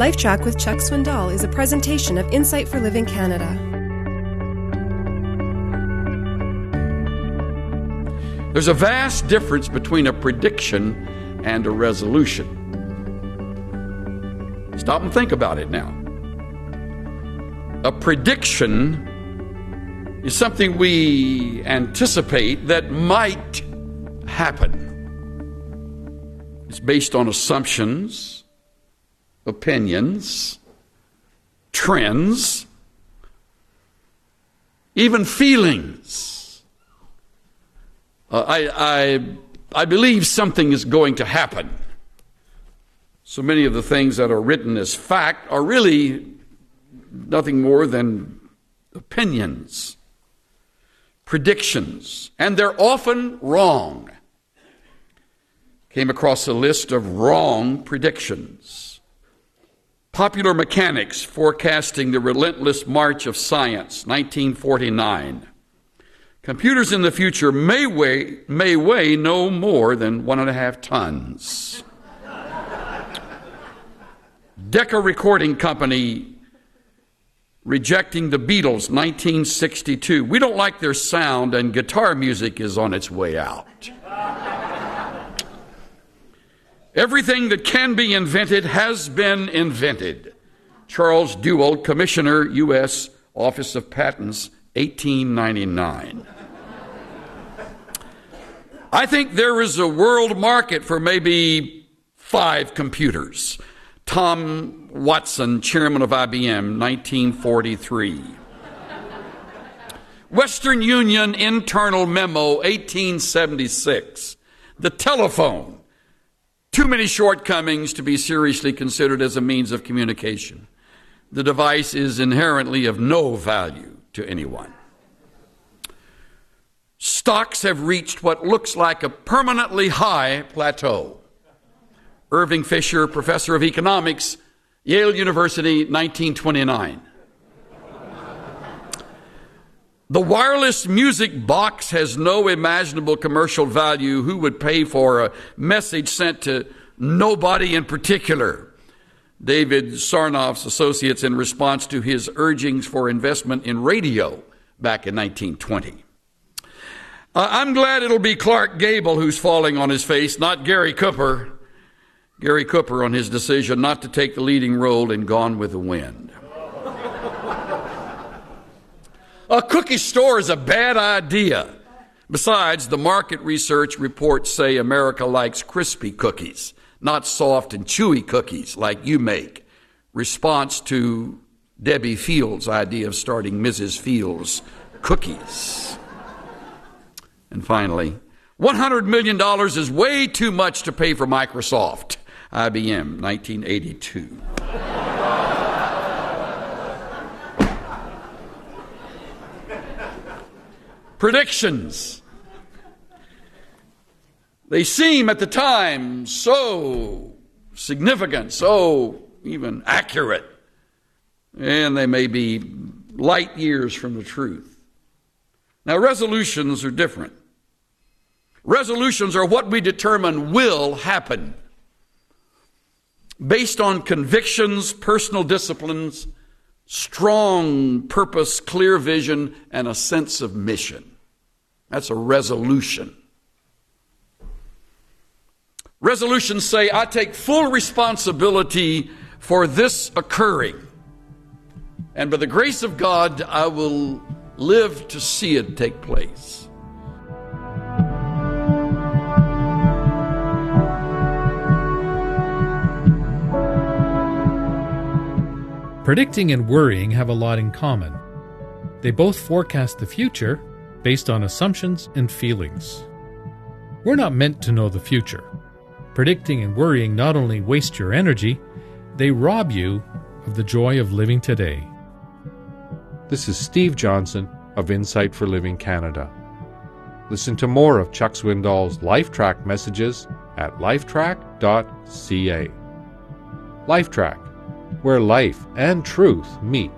LifeTrac with Chuck Swindoll is a presentation of Insight for Living Canada. There's a vast difference between a prediction and a resolution. Stop and think about it now. A prediction is something we anticipate that might happen. It's based on assumptions, opinions, trends, even feelings. Uh, I, I, I believe something is going to happen. So many of the things that are written as fact are really nothing more than opinions, predictions, and they're often wrong. Came across a list of wrong predictions. Popular Mechanics forecasting the relentless march of science, 1949. Computers in the future may weigh, may weigh no more than one and a half tons. Decca Recording Company rejecting the Beatles, 1962. We don't like their sound, and guitar music is on its way out. Everything that can be invented has been invented. Charles Duell, Commissioner, U.S. Office of Patents, 1899. I think there is a world market for maybe five computers. Tom Watson, chairman of IBM, 1943. Western Union internal memo, 1876. The telephone. Too many shortcomings to be seriously considered as a means of communication. The device is inherently of no value to anyone. Stocks have reached what looks like a permanently high plateau. Irving Fisher, professor of economics, Yale University, 1929. The wireless music box has no imaginable commercial value. Who would pay for a message sent to nobody in particular? David Sarnoff's associates in response to his urgings for investment in radio back in 1920. Uh, I'm glad it'll be Clark Gable who's falling on his face, not Gary Cooper. Gary Cooper on his decision not to take the leading role in Gone with the Wind. A cookie store is a bad idea. Besides, the market research reports say America likes crispy cookies, not soft and chewy cookies like you make. Response to Debbie Fields' idea of starting Mrs. Fields Cookies. And finally, $100 million is way too much to pay for Microsoft. IBM, 1982. Predictions. They seem at the time so significant, so even accurate, and they may be light years from the truth. Now, resolutions are different. Resolutions are what we determine will happen based on convictions, personal disciplines, strong purpose, clear vision, and a sense of mission. That's a resolution. Resolutions say, I take full responsibility for this occurring. And by the grace of God, I will live to see it take place. Predicting and worrying have a lot in common. They both forecast the future based on assumptions and feelings. We're not meant to know the future. Predicting and worrying not only waste your energy, they rob you of the joy of living today. This is Steve Johnson of Insight for Living Canada. Listen to more of Chuck Swindoll's LifeTrac messages at lifetrac.ca. LifeTrac where life and truth meet.